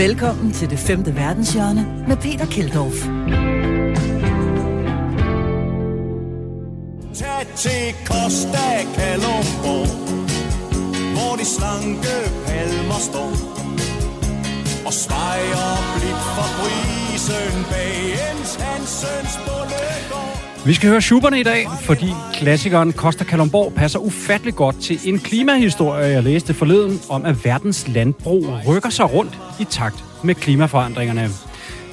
Velkommen til det femte verdenshjørne med Peter Keldorf. Tag til Costa Calombo, hvor de slanke palmer står. Og svejer blidt for brisen bag Jens Hansens Bullegård. Vi skal høre Schubert i dag, fordi klassikeren Costa Kalumborg passer ufattelig godt til en klimahistorie, jeg læste forleden om, at verdens landbrug rykker sig rundt i takt med klimaforandringerne.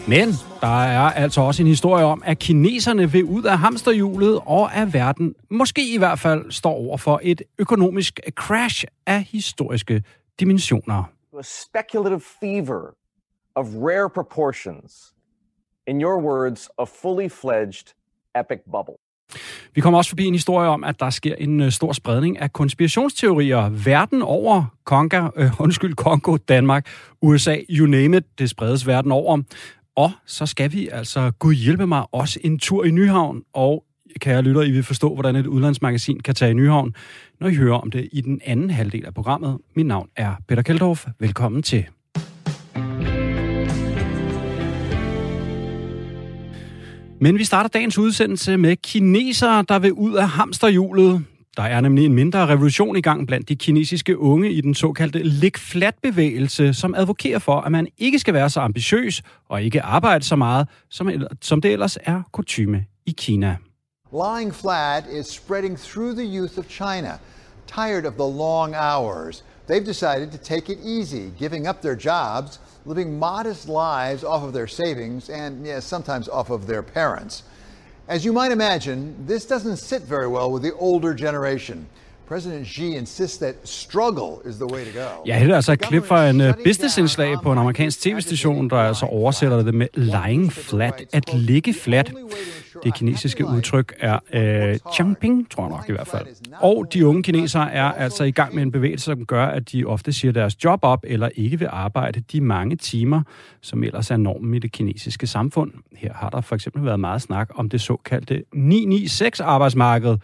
Men der er altså også en historie om, at kineserne vil ud af hamsterhjulet, og at verden måske i hvert fald står over for et økonomisk crash af historiske dimensioner. a speculative fever of rare proportions. In your words, a fully fledged epic bubble. Vi kommer også forbi en historie om, at der sker en øh, stor spredning af konspirationsteorier verden over. Konga, øh, undskyld, Kongo, Danmark, USA, you name it, det spredes verden over. Og så skal vi altså, gud hjælpe mig, også en tur i Nyhavn. Og kære lytter, I vil forstå, hvordan et udlandsmagasin kan tage i Nyhavn, når I hører om det i den anden halvdel af programmet. Mit navn er Peter Keldorf. Velkommen til. Men vi starter dagens udsendelse med kinesere, der vil ud af hamsterhjulet. Der er nemlig en mindre revolution i gang blandt de kinesiske unge i den såkaldte Lig Flat-bevægelse, som advokerer for, at man ikke skal være så ambitiøs og ikke arbejde så meget, som, som det ellers er kutyme i Kina. Lying flat is spreading through the youth of China. Tired of the long hours, they've decided to take it easy, giving up their jobs, living modest lives off of their savings, and yes, sometimes off of their parents. As you might imagine, this doesn't sit very well with the older generation. President Xi insists that struggle is the way to go. Ja, det er altså et klip fra en uh, businessindslag på en amerikansk tv-station, der altså oversætter det med lying flat, at ligge flat. Det kinesiske udtryk er øh, Changping, tror jeg nok i hvert fald. Og de unge kinesere er altså i gang med en bevægelse, som gør, at de ofte siger deres job op, eller ikke vil arbejde de mange timer, som ellers er normen i det kinesiske samfund. Her har der for eksempel været meget snak om det såkaldte 996-arbejdsmarked,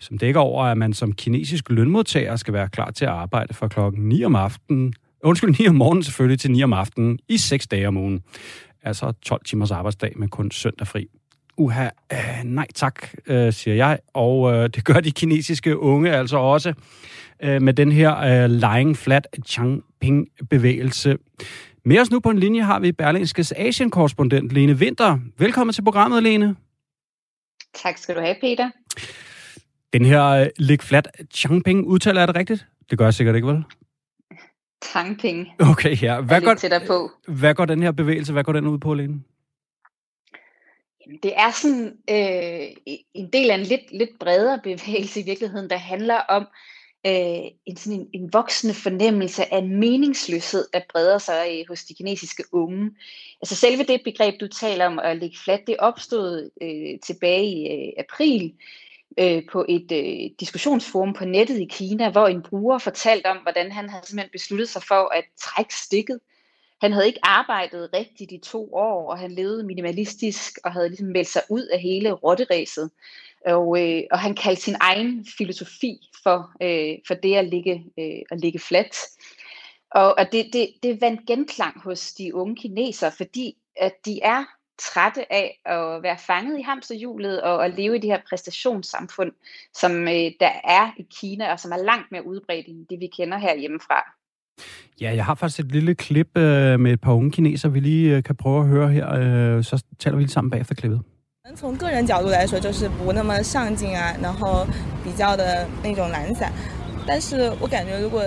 som dækker over, at man som kinesisk lønmodtager skal være klar til at arbejde fra klokken 9 om aftenen, undskyld, 9 om morgenen selvfølgelig til 9 om aftenen i 6 dage om ugen. Altså 12 timers arbejdsdag med kun søndag fri. Uha, øh, nej tak, øh, siger jeg. Og øh, det gør de kinesiske unge altså også øh, med den her øh, lying flat Changping-bevægelse. Med os nu på en linje har vi Berlingskes Asien-korrespondent Lene Winter. Velkommen til programmet, Lene. Tak skal du have, Peter. Den her øh, lig flat Changping, udtaler jeg det rigtigt? Det gør jeg sikkert ikke, vel? Tangping. Okay, ja. Hvad går, på. hvad går den her bevægelse, hvad går den ud på, Lene? Jamen, Det er sådan øh, en del af en lidt, lidt bredere bevægelse i virkeligheden, der handler om øh, en, sådan en, en voksende fornemmelse af meningsløshed, der breder sig øh, hos de kinesiske unge. Altså selve det begreb, du taler om at ligge flat, det opstod øh, tilbage i øh, april øh, på et øh, diskussionsforum på nettet i Kina, hvor en bruger fortalte om, hvordan han havde simpelthen besluttet sig for at trække stikket. Han havde ikke arbejdet rigtigt i to år, og han levede minimalistisk og havde ligesom meldt sig ud af hele rotteræset. Og, øh, og han kaldte sin egen filosofi for, øh, for det at ligge, øh, at ligge flat. Og, og det, det, det vandt genklang hos de unge kinesere, fordi at de er trætte af at være fanget i hamsterhjulet og at leve i det her præstationssamfund, som øh, der er i Kina, og som er langt mere udbredt end det, vi kender her hjemmefra. Ja, jeg har faktisk et lille klip øh, med et par unge kineser, vi lige øh, kan prøve at høre her. Øh, så taler vi lige sammen bagefter klippet. 从个人角度来说，就是不那么上进啊，然后比较的那种懒散。但是我感觉，如果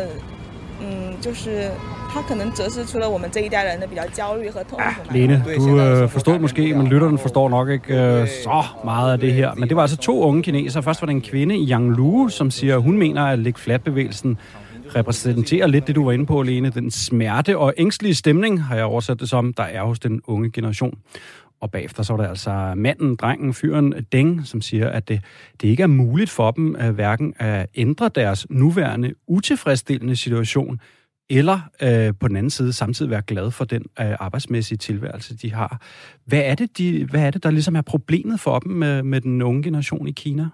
嗯，就是 它可能折射出了我们这一代人的比较焦虑和痛苦嘛。 Lene, du øh, forstod måske, men lytteren forstår nok ikke øh, så meget af det her. Men det var altså to unge kinesere. Først var det en kvinde, Yang Lu, som siger, hun mener, at Læg Flat-bevægelsen repræsenterer lidt det, du var inde på, Lene. Den smerte og ængstlige stemning, har jeg oversat det som, der er hos den unge generation. Og bagefter så var der altså manden, drengen, fyren Deng, som siger, at det, det ikke er muligt for dem at hverken at ændre deres nuværende utilfredsstillende situation, eller øh, på den anden side samtidig være glad for den øh, arbejdsmæssige tilværelse, de har. Hvad er det, de, hvad er det der ligesom er problemet for dem med, med den unge generation i Kina?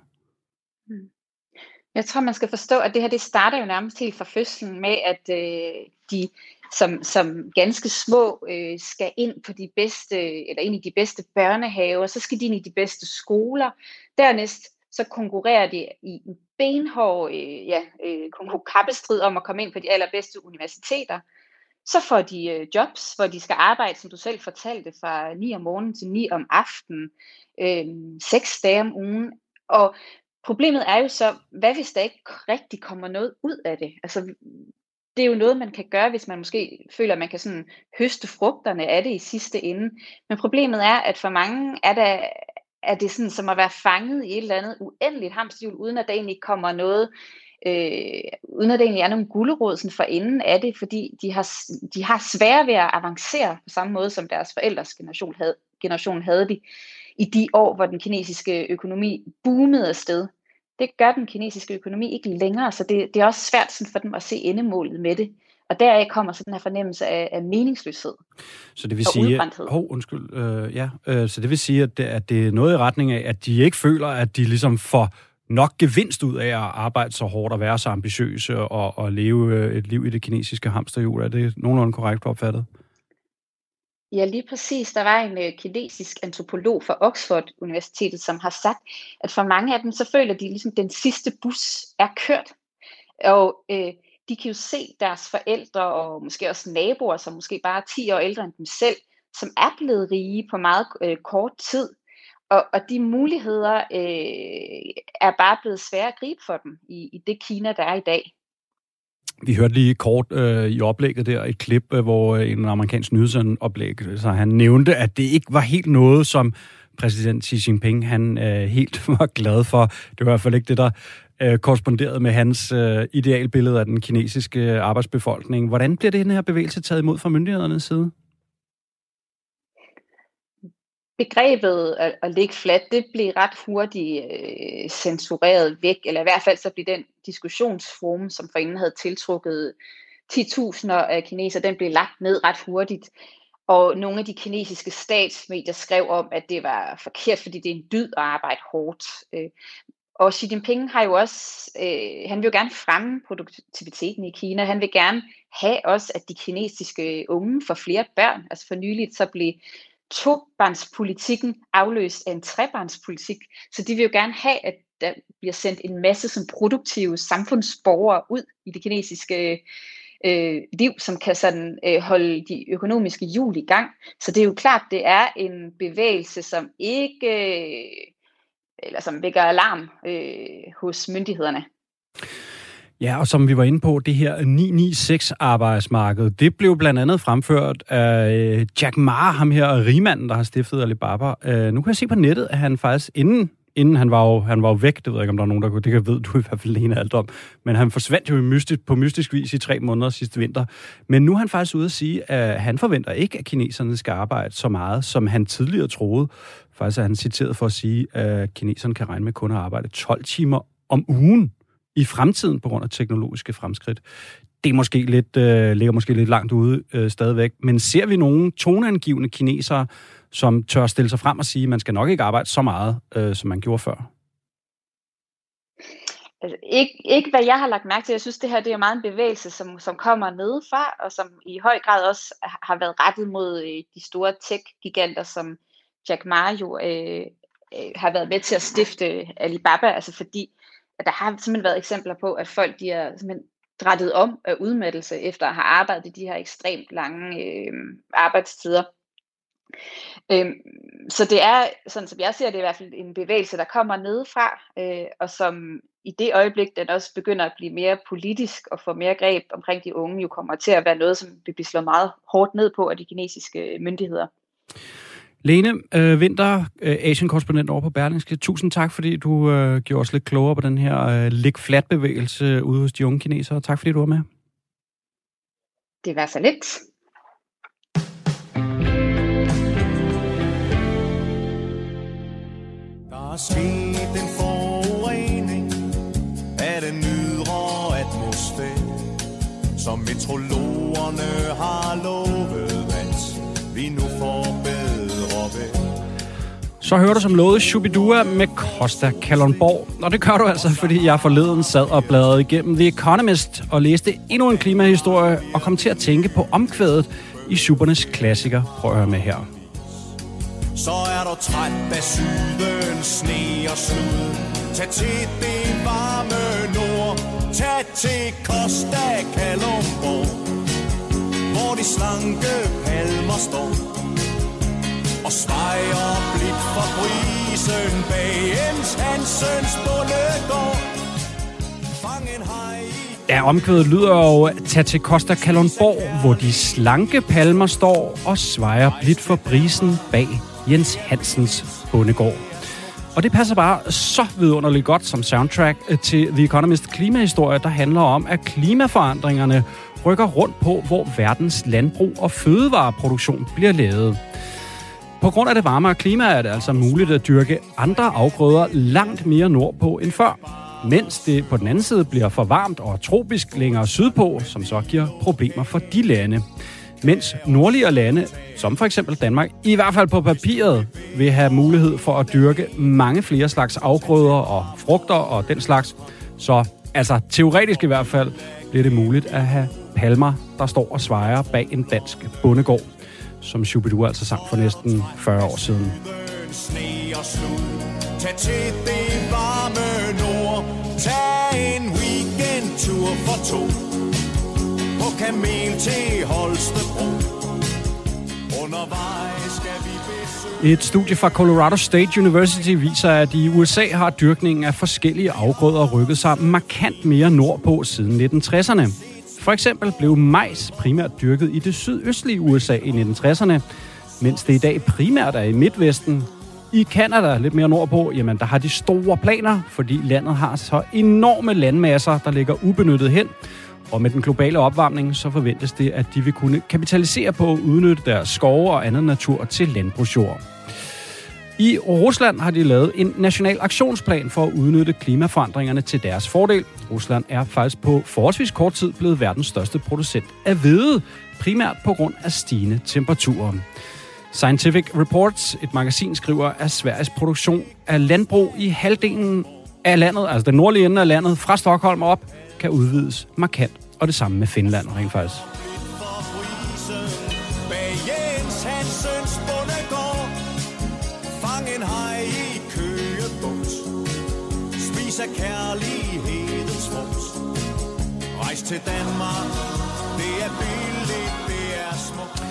Hmm. Jeg tror, man skal forstå, at det her det starter jo nærmest helt fra fødslen med, at øh, de som, som ganske små øh, skal ind på de bedste, eller ind i de bedste børnehaver, så skal de ind i de bedste skoler. Dernæst så konkurrerer de i en benhård øh, ja, øh, kappestrid om at komme ind på de allerbedste universiteter. Så får de øh, jobs, hvor de skal arbejde, som du selv fortalte, fra 9 om morgenen til 9 om aftenen, øh, 6 dage om ugen. Og problemet er jo så, hvad hvis der ikke rigtig kommer noget ud af det? Altså, det er jo noget, man kan gøre, hvis man måske føler, at man kan sådan høste frugterne af det i sidste ende. Men problemet er, at for mange er, der, er det sådan som at være fanget i et eller andet uendeligt hamsterhjul, uden at der egentlig kommer noget, øh, uden at der egentlig er nogen gulderod sådan for enden af det, fordi de har, de har svære ved at avancere på samme måde, som deres forældres generation havde, generation havde de i de år, hvor den kinesiske økonomi boomede afsted det gør den kinesiske økonomi ikke længere, så det, det er også svært sådan for dem at se endemålet med det. Og deraf kommer sådan her fornemmelse af, af meningsløshed så det vil sige, oh, undskyld, øh, ja, øh, så det vil sige, at det, at det er noget i retning af, at de ikke føler, at de ligesom får nok gevinst ud af at arbejde så hårdt og være så ambitiøse og, og leve øh, et liv i det kinesiske hamsterhjul. Er det nogenlunde korrekt opfattet? Ja, lige præcis. Der var en øh, kinesisk antropolog fra Oxford Universitetet, som har sagt, at for mange af dem, så føler de ligesom, at den sidste bus er kørt. Og øh, de kan jo se deres forældre og måske også naboer, som måske bare er 10 år ældre end dem selv, som er blevet rige på meget øh, kort tid. Og, og de muligheder øh, er bare blevet svære at gribe for dem i, i det Kina, der er i dag. Vi hørte lige kort øh, i oplægget der et klip, øh, hvor øh, en amerikansk nyhedsoplæg, øh, så han nævnte, at det ikke var helt noget, som præsident Xi Jinping han øh, helt var glad for. Det var i hvert fald ikke det, der øh, korresponderet med hans øh, idealbillede af den kinesiske øh, arbejdsbefolkning. Hvordan bliver det den her bevægelse taget imod fra myndighedernes side? begrebet at, at ligge fladt, det blev ret hurtigt øh, censureret væk, eller i hvert fald så blev den diskussionsform, som forinden havde tiltrukket 10.000 af kineser, den blev lagt ned ret hurtigt. Og nogle af de kinesiske statsmedier skrev om, at det var forkert, fordi det er en dyd at arbejde hårdt. Øh, og Xi Jinping har jo også, øh, han vil jo gerne fremme produktiviteten i Kina. Han vil gerne have også, at de kinesiske unge får flere børn. Altså for nyligt så blev tobarnspolitikken afløst af en trebarnspolitik. Så de vil jo gerne have, at der bliver sendt en masse som produktive samfundsborgere ud i det kinesiske øh, liv, som kan sådan øh, holde de økonomiske hjul i gang. Så det er jo klart, det er en bevægelse, som ikke øh, eller som vækker alarm øh, hos myndighederne. Ja, og som vi var inde på, det her 996-arbejdsmarked, det blev blandt andet fremført af øh, Jack Ma, ham her rigmanden, der har stiftet Alibaba. Øh, nu kan jeg se på nettet, at han faktisk inden inden han var jo, han var jo væk, det ved jeg ikke, om der er nogen, der kunne, det kan ved du i hvert fald Lena, alt om, men han forsvandt jo mystisk, på mystisk vis i tre måneder sidste vinter. Men nu er han faktisk ude at sige, at han forventer ikke, at kineserne skal arbejde så meget, som han tidligere troede. Faktisk er han citeret for at sige, at kineserne kan regne med kun at arbejde 12 timer om ugen i fremtiden på grund af teknologiske fremskridt. Det er måske lidt, øh, ligger måske lidt langt ude øh, stadigvæk, men ser vi nogle toneangivende kinesere, som tør stille sig frem og sige, at man skal nok ikke arbejde så meget, øh, som man gjorde før? Altså, ikke, ikke hvad jeg har lagt mærke til. Jeg synes, det her det er meget en bevægelse, som, som kommer nedefra, og som i høj grad også har været rettet mod øh, de store tech-giganter, som Jack Ma jo øh, øh, har været med til at stifte øh, Alibaba, altså fordi at der har simpelthen været eksempler på, at folk de er simpelthen drættet om af udmattelse efter at have arbejdet i de her ekstremt lange øh, arbejdstider. Øhm, så det er, sådan som jeg ser det, i hvert fald en bevægelse, der kommer nedefra, øh, og som i det øjeblik, den også begynder at blive mere politisk og få mere greb omkring de unge, jo kommer til at være noget, som vil blive slået meget hårdt ned på af de kinesiske myndigheder. Lene øh, Vinter, øh, Asian-korrespondent over på Berlingske. Tusind tak, fordi du øh, gjorde os lidt klogere på den her øh, lig flat bevægelse ude hos de unge kinesere. Tak fordi du var med. Det var så lidt. Der er sket en forurening af den ydre atmosfære, som metrologerne har lovet, at vi nu får Så hører du som lovet Shubidua med Costa Kalundborg. Og det gør du altså, fordi jeg forleden sad og bladrede igennem The Economist og læste endnu en klimahistorie og kom til at tænke på omkvædet i Supernes klassiker. Prøv at høre med her. Så er du træt af syden, sne og slud Tag til det varme nord. Tag til Costa Kalundborg Hvor de slanke palmer står. Og svejer blidt for brisen bag Jens Hansens bundegård. Fang en hej Ja, omkvædet lyder jo Tag til Costa Kalundborg, hvor de slanke palmer står og svejer blidt for brisen bag Jens Hansens Bondegård. Og det passer bare så vidunderligt godt som soundtrack øh, til The Economist klimahistorie, der handler om, at klimaforandringerne rykker rundt på, hvor verdens landbrug og fødevareproduktion bliver lavet. På grund af det varmere klima er det altså muligt at dyrke andre afgrøder langt mere nordpå end før, mens det på den anden side bliver for varmt og tropisk længere sydpå, som så giver problemer for de lande. Mens nordligere lande, som for eksempel Danmark, i hvert fald på papiret, vil have mulighed for at dyrke mange flere slags afgrøder og frugter og den slags. Så altså teoretisk i hvert fald bliver det muligt at have palmer, der står og svejer bag en dansk bondegård som Shubidu altså sang for næsten 40 år siden. Sne og slud Tag til det varme nord Tag en weekendtur for to kamel til Holstebro Undervejs skal vi besøge Et studie fra Colorado State University viser, at i USA har dyrkningen af forskellige afgrøder rykket sig markant mere nordpå siden 1960'erne. For eksempel blev majs primært dyrket i det sydøstlige USA i 1960'erne, mens det i dag primært er i Midtvesten. I Kanada, lidt mere nordpå, jamen der har de store planer, fordi landet har så enorme landmasser, der ligger ubenyttet hen. Og med den globale opvarmning, så forventes det, at de vil kunne kapitalisere på at udnytte deres skove og andet natur til landbrugsjord. I Rusland har de lavet en national aktionsplan for at udnytte klimaforandringerne til deres fordel. Rusland er faktisk på forholdsvis kort tid blevet verdens største producent af hvede, primært på grund af stigende temperaturer. Scientific Reports, et magasin, skriver, at Sveriges produktion af landbrug i halvdelen af landet, altså den nordlige ende af landet, fra Stockholm op, kan udvides markant. Og det samme med Finland rent faktisk. af kærlighedens frugt Rejs til Danmark Det er billigt, det er smukt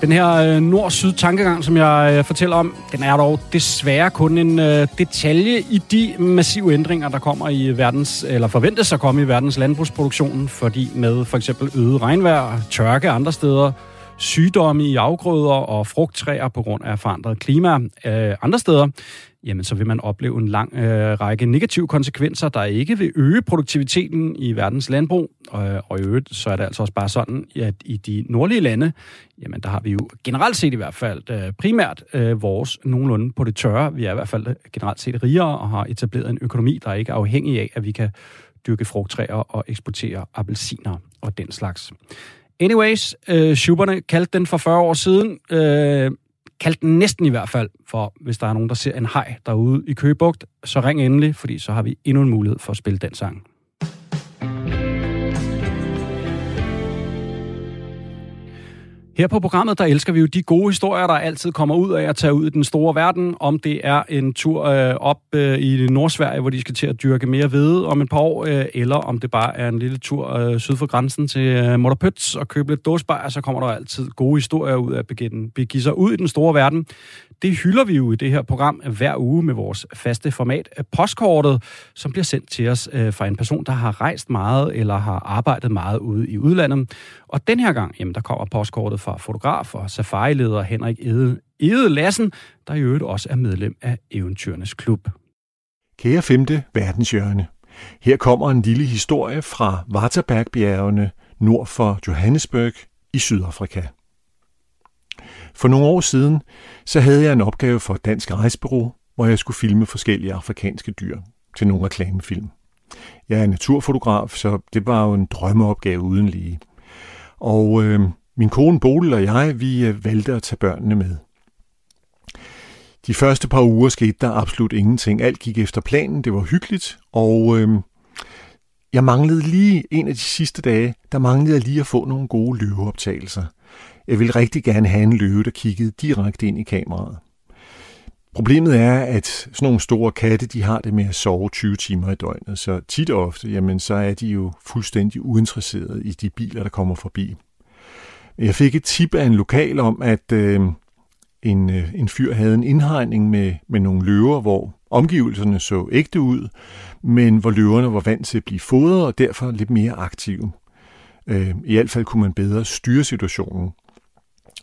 den her øh, nord-syd tankegang, som jeg øh, fortæller om, den er dog desværre kun en øh, detalje i de massive ændringer, der kommer i verdens, eller forventes at komme i verdens landbrugsproduktion, fordi med for eksempel øget regnvejr, tørke andre steder, sygdomme i afgrøder og frugttræer på grund af forandret klima øh, andre steder, jamen så vil man opleve en lang øh, række negative konsekvenser, der ikke vil øge produktiviteten i verdens landbrug. Og, og i øvrigt, så er det altså også bare sådan, at i de nordlige lande, jamen der har vi jo generelt set i hvert fald øh, primært øh, vores nogenlunde på det tørre. Vi er i hvert fald øh, generelt set rigere og har etableret en økonomi, der er ikke er afhængig af, at vi kan dyrke frugttræer og eksportere appelsiner og den slags. Anyways, øh, Schuberne kaldte den for 40 år siden, øh, kaldte den næsten i hvert fald, for hvis der er nogen, der ser en hej derude i Køgebugt, så ring endelig, fordi så har vi endnu en mulighed for at spille den sang. Her på programmet, der elsker vi jo de gode historier, der altid kommer ud af at tage ud i den store verden. Om det er en tur øh, op øh, i Nordsverige, hvor de skal til at dyrke mere hvede om et par år, øh, eller om det bare er en lille tur øh, syd for grænsen til øh, Morderpøts og købe lidt dåsbajer, så kommer der altid gode historier ud af at begive sig ud i den store verden. Det hylder vi jo i det her program hver uge med vores faste format af postkortet, som bliver sendt til os øh, fra en person, der har rejst meget eller har arbejdet meget ude i udlandet. Og den her gang, jamen, der kommer postkortet fra fotograf og safarileder Henrik Ede, Ede Lassen, der i øvrigt også er medlem af Eventyrenes Klub. Kære femte verdenshjørne. Her kommer en lille historie fra Waterbergbjergene nord for Johannesburg i Sydafrika. For nogle år siden, så havde jeg en opgave for et dansk rejsebureau, hvor jeg skulle filme forskellige afrikanske dyr til nogle reklamefilm. Jeg er naturfotograf, så det var jo en drømmeopgave uden lige. Og øh, min kone Bodil og jeg, vi øh, valgte at tage børnene med. De første par uger skete der absolut ingenting. Alt gik efter planen, det var hyggeligt, og øh, jeg manglede lige en af de sidste dage, der manglede jeg lige at få nogle gode løveoptagelser. Jeg ville rigtig gerne have en løve, der kiggede direkte ind i kameraet. Problemet er, at sådan nogle store katte, de har det med at sove 20 timer i døgnet, så tit og ofte, jamen, så er de jo fuldstændig uinteresserede i de biler, der kommer forbi. Jeg fik et tip af en lokal om, at øh, en, øh, en fyr havde en indhegning med, med nogle løver, hvor omgivelserne så ægte ud, men hvor løverne var vant til at blive fodret og derfor lidt mere aktive. Øh, I hvert fald kunne man bedre styre situationen.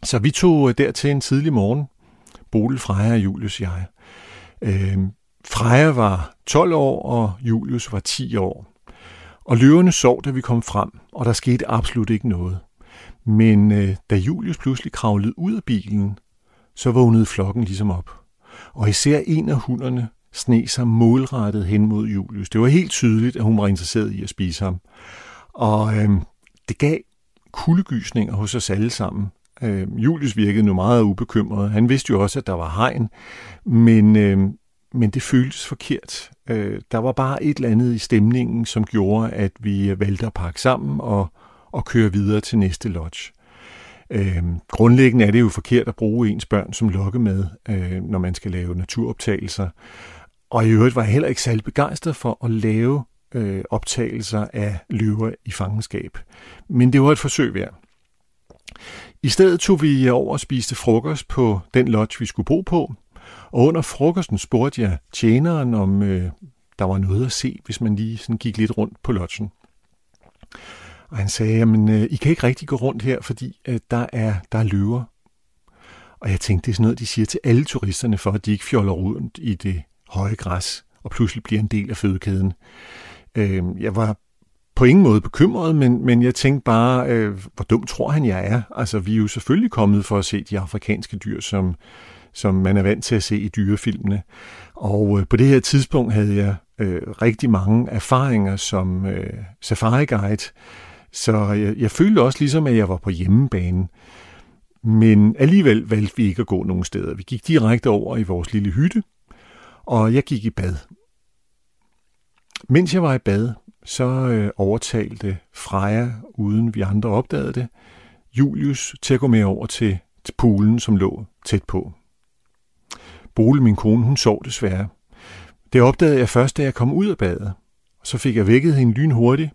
Så vi tog øh, dertil en tidlig morgen, Bodil, Freja og Julius og jeg. Øh, Freja var 12 år, og Julius var 10 år. Og løverne sov, da vi kom frem, og der skete absolut ikke noget. Men øh, da Julius pludselig kravlede ud af bilen, så vågnede flokken ligesom op. Og især en af hunderne sne sig målrettet hen mod Julius. Det var helt tydeligt, at hun var interesseret i at spise ham. Og øh, det gav kuldegysninger hos os alle sammen. Øh, Julius virkede nu meget ubekymret. Han vidste jo også, at der var hegn, men, øh, men det føltes forkert. Øh, der var bare et eller andet i stemningen, som gjorde, at vi valgte at pakke sammen og, og køre videre til næste lodge. Øh, grundlæggende er det jo forkert at bruge ens børn som lokkemad, øh, når man skal lave naturoptagelser. Og i øvrigt var jeg heller ikke særlig begejstret for at lave øh, optagelser af løver i fangenskab. Men det var et forsøg værd. I stedet tog vi over og spiste frokost på den lodge, vi skulle bo på. Og under frokosten spurgte jeg tjeneren, om øh, der var noget at se, hvis man lige sådan gik lidt rundt på lodgen. Og han sagde, at øh, I kan ikke rigtig gå rundt her, fordi øh, der, er, der er løver. Og jeg tænkte, det er sådan noget, de siger til alle turisterne, for at de ikke fjoller rundt i det høje græs, og pludselig bliver en del af fødekæden. Øh, jeg var på ingen måde bekymret, men, men jeg tænkte bare, øh, hvor dum tror han, jeg er? Altså, vi er jo selvfølgelig kommet for at se de afrikanske dyr, som, som man er vant til at se i dyrefilmene. Og øh, på det her tidspunkt havde jeg øh, rigtig mange erfaringer som øh, safari-guide, så jeg, jeg følte også ligesom, at jeg var på hjemmebane. Men alligevel valgte vi ikke at gå nogen steder. Vi gik direkte over i vores lille hytte, og jeg gik i bad. Mens jeg var i bad, så øh, overtalte Freja, uden vi andre opdagede det, Julius til at gå med over til, til poolen, som lå tæt på. Bole, min kone, hun sov desværre. Det opdagede jeg først, da jeg kom ud af badet. Så fik jeg vækket hende lynhurtigt,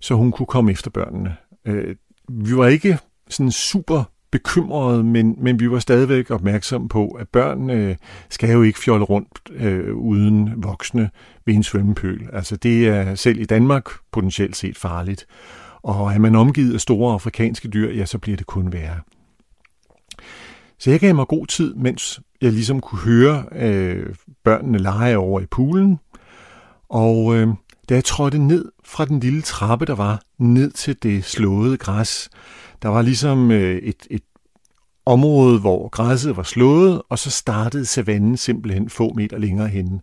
så hun kunne komme efter børnene. Øh, vi var ikke sådan super bekymrede, men, men vi var stadigvæk opmærksomme på, at børn øh, skal jo ikke fjolle rundt øh, uden voksne ved en svømmepøl. Altså det er selv i Danmark potentielt set farligt. Og er man omgivet af store afrikanske dyr, ja, så bliver det kun værre. Så jeg gav mig god tid, mens jeg ligesom kunne høre øh, børnene lege over i poolen. Og øh, da jeg trådte ned fra den lille trappe, der var, ned til det slåede græs, der var ligesom øh, et, et område, hvor græsset var slået, og så startede savannen simpelthen få meter længere henne.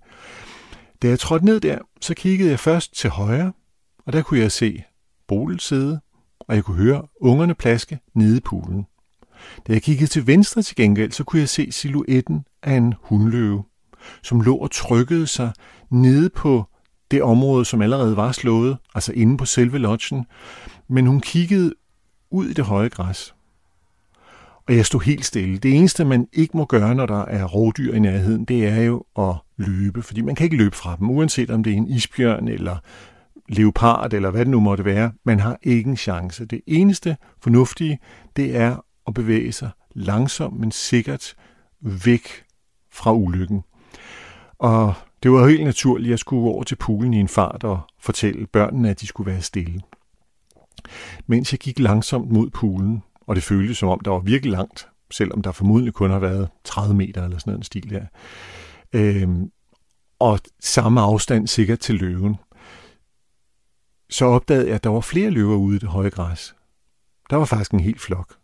Da jeg trådte ned der, så kiggede jeg først til højre, og der kunne jeg se Bolet sidde, og jeg kunne høre ungerne plaske nede i poolen. Da jeg kiggede til venstre til gengæld, så kunne jeg se silhuetten af en hundløve, som lå og trykkede sig nede på det område, som allerede var slået, altså inde på selve lodgen, men hun kiggede ud i det høje græs. Og jeg stod helt stille. Det eneste, man ikke må gøre, når der er rovdyr i nærheden, det er jo at løbe, fordi man kan ikke løbe fra dem, uanset om det er en isbjørn eller leopard eller hvad det nu måtte være. Man har ikke en chance. Det eneste fornuftige, det er at bevæge sig langsomt, men sikkert væk fra ulykken. Og det var helt naturligt, at jeg skulle over til poolen i en fart og fortælle børnene, at de skulle være stille. Mens jeg gik langsomt mod poolen, og det føltes som om, der var virkelig langt, selvom der formodentlig kun har været 30 meter eller sådan en stil der. Øhm, og samme afstand sikkert til løven. Så opdagede jeg, at der var flere løver ude i det høje græs. Der var faktisk en hel flok.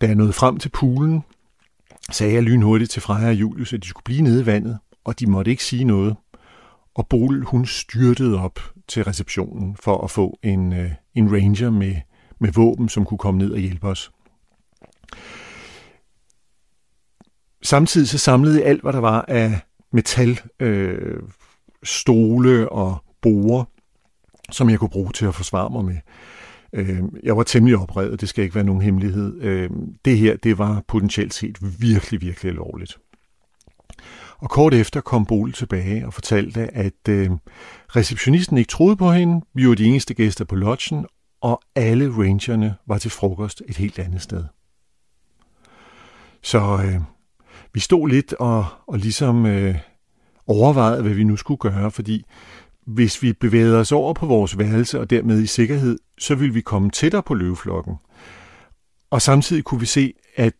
Da jeg nåede frem til poolen, sagde jeg lynhurtigt til Freja og Julius, at de skulle blive nede i vandet, og de måtte ikke sige noget. Og Bol, hun styrtede op til receptionen for at få en, øh, en ranger med, med våben, som kunne komme ned og hjælpe os. samtidig så samlede jeg alt, hvad der var af metal, øh, stole og borer, som jeg kunne bruge til at forsvare mig med. Øh, jeg var temmelig oprevet, det skal ikke være nogen hemmelighed. Øh, det her, det var potentielt set virkelig, virkelig alvorligt. Og kort efter kom Bol tilbage og fortalte, at øh, receptionisten ikke troede på hende, vi var de eneste gæster på lodgen, og alle rangerne var til frokost et helt andet sted. Så øh, vi stod lidt og, og ligesom øh, overvejede, hvad vi nu skulle gøre, fordi hvis vi bevægede os over på vores værelse og dermed i sikkerhed, så ville vi komme tættere på løveflokken. Og samtidig kunne vi se, at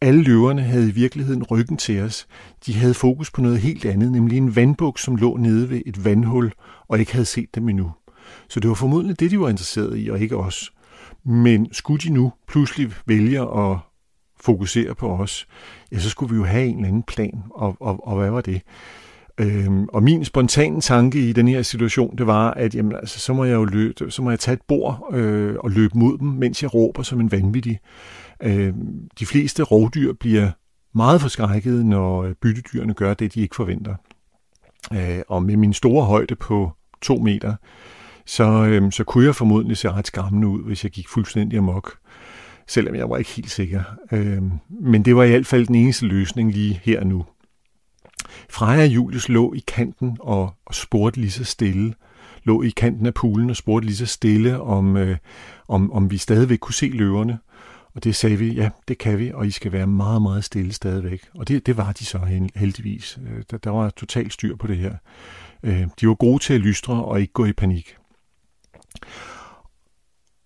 alle løverne havde i virkeligheden ryggen til os. De havde fokus på noget helt andet, nemlig en vandbuk, som lå nede ved et vandhul, og ikke havde set dem endnu. Så det var formodentlig det, de var interesseret i, og ikke os. Men skulle de nu pludselig vælge at fokusere på os, ja, så skulle vi jo have en eller anden plan, og, og, og hvad var det? Øhm, og min spontane tanke i den her situation, det var, at jamen, altså, så må jeg jo løbe, så må jeg tage et bord øh, og løbe mod dem, mens jeg råber som en vanvittig. Øh, de fleste rovdyr bliver meget forskrækket, når øh, byttedyrene gør det, de ikke forventer. Øh, og med min store højde på to meter, så, øh, så kunne jeg formodentlig se ret skræmmende ud, hvis jeg gik fuldstændig amok. Selvom jeg var ikke helt sikker. Øh, men det var i hvert fald den eneste løsning lige her og nu. Freja og Julius lå i kanten og, og spurgte lige så stille, lå i kanten af poolen og spurgte lige så stille, om, øh, om, om vi stadigvæk kunne se løverne. Og det sagde vi, ja, det kan vi, og I skal være meget, meget stille stadigvæk. Og det, det var de så heldigvis. Øh, der, der var totalt styr på det her. Øh, de var gode til at lystre og ikke gå i panik.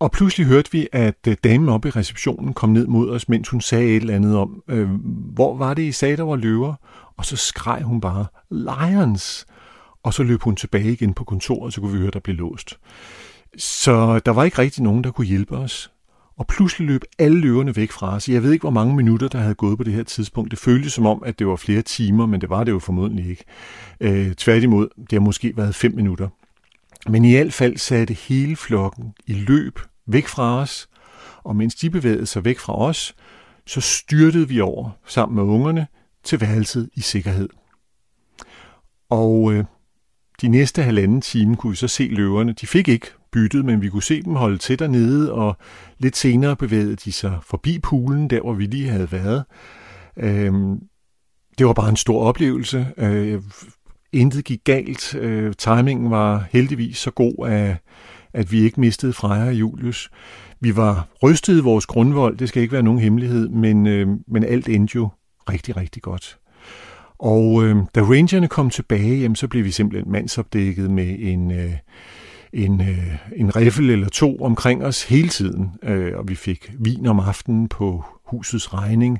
Og pludselig hørte vi, at øh, damen oppe i receptionen kom ned mod os, mens hun sagde et eller andet om, øh, hvor var det, I sagde, der var løver? Og så skreg hun bare, Lions! Og så løb hun tilbage igen på kontoret, så kunne vi høre, der blev låst. Så der var ikke rigtig nogen, der kunne hjælpe os. Og pludselig løb alle løverne væk fra os. Jeg ved ikke, hvor mange minutter, der havde gået på det her tidspunkt. Det føltes som om, at det var flere timer, men det var det jo formodentlig ikke. Øh, tværtimod, det har måske været fem minutter. Men i hvert fald satte hele flokken i løb væk fra os, og mens de bevægede sig væk fra os, så styrtede vi over sammen med ungerne til værelset i sikkerhed. Og øh, de næste halvanden time kunne vi så se løverne. De fik ikke byttet, men vi kunne se dem holde til dernede, og lidt senere bevægede de sig forbi poolen, der hvor vi lige havde været. Øh, det var bare en stor oplevelse. Øh, intet gik galt. Øh, timingen var heldigvis så god, at, at vi ikke mistede Freja og Julius. Vi var rystet i vores grundvold, det skal ikke være nogen hemmelighed, men, øh, men alt endte jo rigtig, rigtig godt. Og øh, da rangerne kom tilbage, jamen, så blev vi simpelthen mandsopdækket med en, øh, en, øh, en riffel eller to omkring os hele tiden. Øh, og vi fik vin om aftenen på husets regning.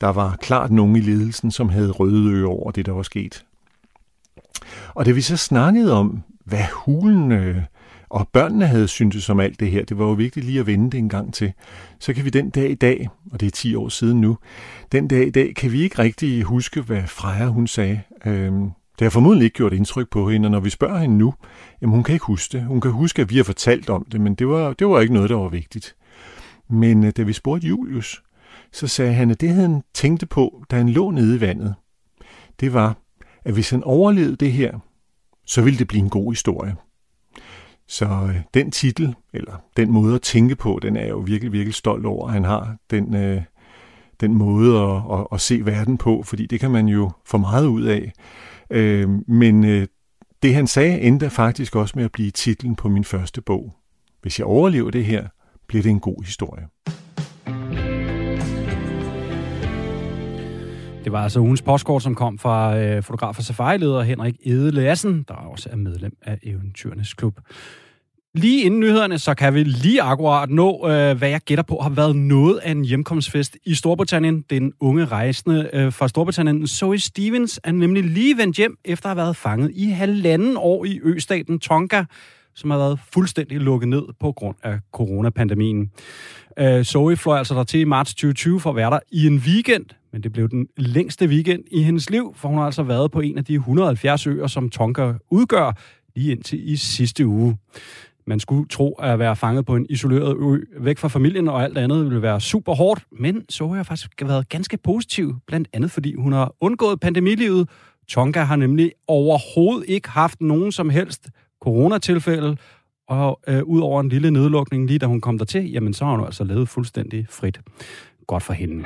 Der var klart nogen i ledelsen, som havde røde øje over det, der var sket. Og da vi så snakkede om, hvad hulen øh, og børnene havde syntes om alt det her, det var jo vigtigt lige at vende det en gang til, så kan vi den dag i dag, og det er 10 år siden nu, den dag i dag kan vi ikke rigtig huske, hvad Freja hun sagde. Øhm, det har formodentlig ikke gjort indtryk på hende, og når vi spørger hende nu, jamen hun kan ikke huske det. Hun kan huske, at vi har fortalt om det, men det var, det var ikke noget, der var vigtigt. Men øh, da vi spurgte Julius, så sagde han, at det han tænkte på, da han lå nede i vandet, det var, at hvis han overlevede det her, så ville det blive en god historie. Så øh, den titel, eller den måde at tænke på, den er jeg jo virkelig, virkelig stolt over, at han har den, øh, den måde at, at, at se verden på, fordi det kan man jo få meget ud af. Øh, men øh, det han sagde endte faktisk også med at blive titlen på min første bog. Hvis jeg overlever det her, bliver det en god historie. Det var altså ugens postkort, som kom fra øh, fotograf og safari-leder Henrik Edelassen, der også er medlem af Eventyrenes Klub. Lige inden nyhederne, så kan vi lige akkurat nå, øh, hvad jeg gætter på har været noget af en hjemkomstfest i Storbritannien. Den unge rejsende øh, fra Storbritannien, Zoe Stevens, er nemlig lige vendt hjem efter at have været fanget i halvanden år i østaten Tonga, som har været fuldstændig lukket ned på grund af coronapandemien. Øh, Zoe fløj altså der til i marts 2020 for at være der i en weekend, men det blev den længste weekend i hendes liv, for hun har altså været på en af de 170 øer, som Tonga udgør, lige indtil i sidste uge. Man skulle tro at være fanget på en isoleret ø, væk fra familien og alt andet ville være super hårdt, men så har faktisk været ganske positiv, blandt andet fordi hun har undgået pandemilivet. Tonga har nemlig overhovedet ikke haft nogen som helst coronatilfælde, og øh, ud over en lille nedlukning lige da hun kom dertil, jamen så har hun altså levet fuldstændig frit. Godt for hende.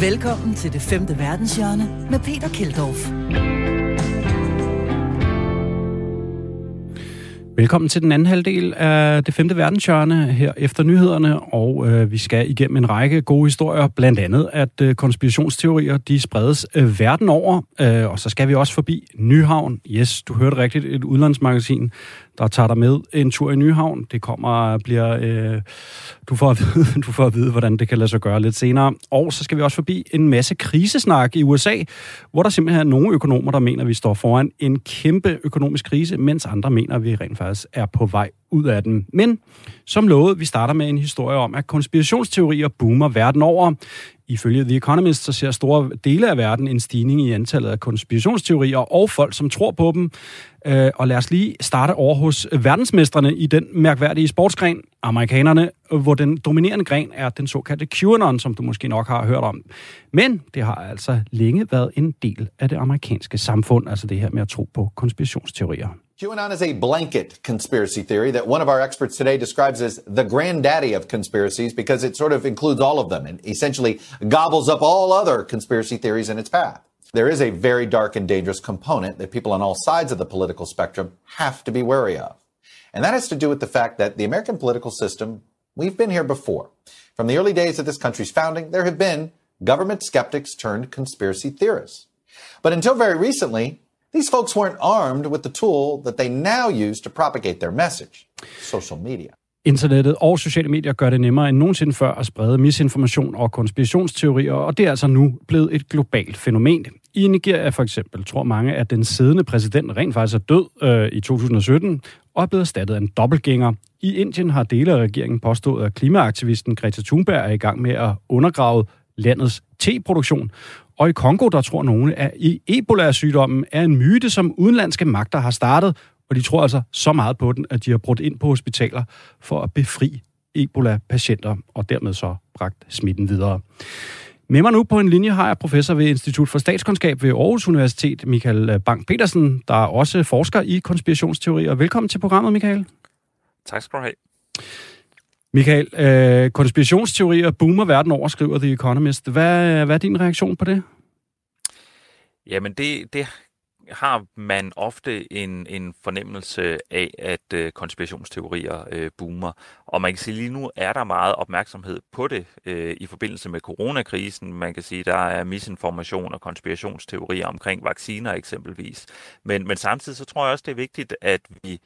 Velkommen til det femte verdenshjørne med Peter Keldorf. Velkommen til den anden halvdel af det femte verdenshjørne her efter nyhederne, og øh, vi skal igennem en række gode historier, blandt andet at øh, konspirationsteorier de spredes øh, verden over, øh, og så skal vi også forbi Nyhavn. Yes, du hørte rigtigt, et udlandsmagasin, der tager dig med en tur i Nyhavn. Det kommer bliver øh, du, får at vide, du får at vide, hvordan det kan lade sig gøre lidt senere. Og så skal vi også forbi en masse krisesnak i USA, hvor der simpelthen er nogle økonomer, der mener, at vi står foran en kæmpe økonomisk krise, mens andre mener, at vi rent faktisk er på vej ud af den. Men som lovet, vi starter med en historie om, at konspirationsteorier boomer verden over. Ifølge The Economist så ser store dele af verden en stigning i antallet af konspirationsteorier og folk, som tror på dem. Øh, og lad os lige starte over hos verdensmestrene i den mærkværdige sportsgren, amerikanerne, hvor den dominerende gren er den såkaldte QAnon, som du måske nok har hørt om. Men det har altså længe været en del af det amerikanske samfund, altså det her med at tro på konspirationsteorier. QAnon is a blanket conspiracy theory that one of our experts today describes as the granddaddy of conspiracies because it sort of includes all of them and essentially gobbles up all other conspiracy theories in its path. There is a very dark and dangerous component that people on all sides of the political spectrum have to be wary of. And that has to do with the fact that the American political system, we've been here before. From the early days of this country's founding, there have been government skeptics turned conspiracy theorists. But until very recently, these folks weren't armed with the tool that they now use to propagate their message social media. Internettet og sociale medier gør det nemmere end nogensinde før at sprede misinformation og konspirationsteorier, og det er altså nu blevet et globalt fænomen. I Nigeria for eksempel tror mange, at den siddende præsident rent faktisk er død øh, i 2017 og er blevet erstattet af en dobbeltgænger. I Indien har dele af regeringen påstået, at klimaaktivisten Greta Thunberg er i gang med at undergrave landets teproduktion. Og i Kongo, der tror nogle, at e- Ebola-sygdommen er en myte, som udenlandske magter har startet, og de tror altså så meget på den, at de har brudt ind på hospitaler for at befri Ebola-patienter, og dermed så bragt smitten videre. Med mig nu på en linje har jeg professor ved Institut for Statskundskab ved Aarhus Universitet, Michael øh, Bang-Petersen, der er også forsker i konspirationsteorier. Velkommen til programmet, Michael. Tak skal du have. Michael, øh, konspirationsteorier boomer verden over, skriver The Economist. Hvad, hvad er din reaktion på det? Jamen, det, det har man ofte en, en fornemmelse af, at øh, konspirationsteorier øh, boomer. Og man kan sige, lige nu er der meget opmærksomhed på det øh, i forbindelse med coronakrisen. Man kan sige, der er misinformation og konspirationsteorier omkring vacciner eksempelvis. Men, men samtidig så tror jeg også, det er vigtigt, at vi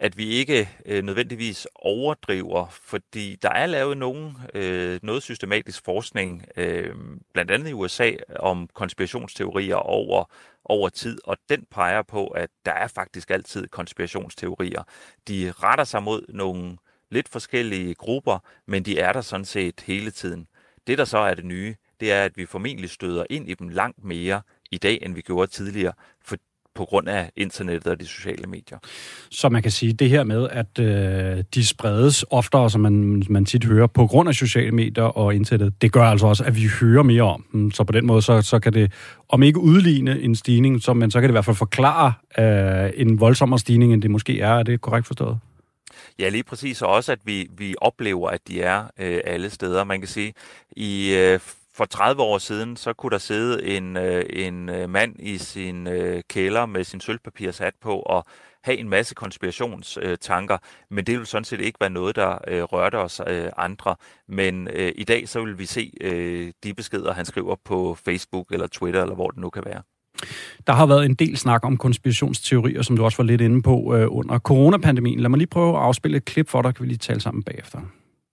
at vi ikke øh, nødvendigvis overdriver, fordi der er lavet nogen, øh, noget systematisk forskning, øh, blandt andet i USA, om konspirationsteorier over, over tid, og den peger på, at der er faktisk altid konspirationsteorier. De retter sig mod nogle lidt forskellige grupper, men de er der sådan set hele tiden. Det, der så er det nye, det er, at vi formentlig støder ind i dem langt mere i dag, end vi gjorde tidligere, for, på grund af internettet og de sociale medier. Så man kan sige det her med, at øh, de spredes oftere, som man, man tit hører, på grund af sociale medier og internettet, det gør altså også, at vi hører mere om dem. Så på den måde, så, så kan det, om ikke udligne en stigning, så, men så kan det i hvert fald forklare øh, en voldsommere stigning, end det måske er. Er det korrekt forstået? Ja, lige præcis. Og også, at vi, vi oplever, at de er øh, alle steder. Man kan sige, i øh, for 30 år siden, så kunne der sidde en, øh, en øh, mand i sin øh, kælder med sin sølvpapirshat på og have en masse konspirationstanker, men det ville sådan set ikke være noget, der øh, rørte os øh, andre. Men øh, i dag så vil vi se øh, de beskeder, han skriver på Facebook eller Twitter, eller hvor det nu kan være. Der har været en del snak om konspirationsteorier, som du også var lidt inde på øh, under coronapandemien. Lad mig lige prøve at afspille et klip for dig, kan vi lige tale sammen bagefter.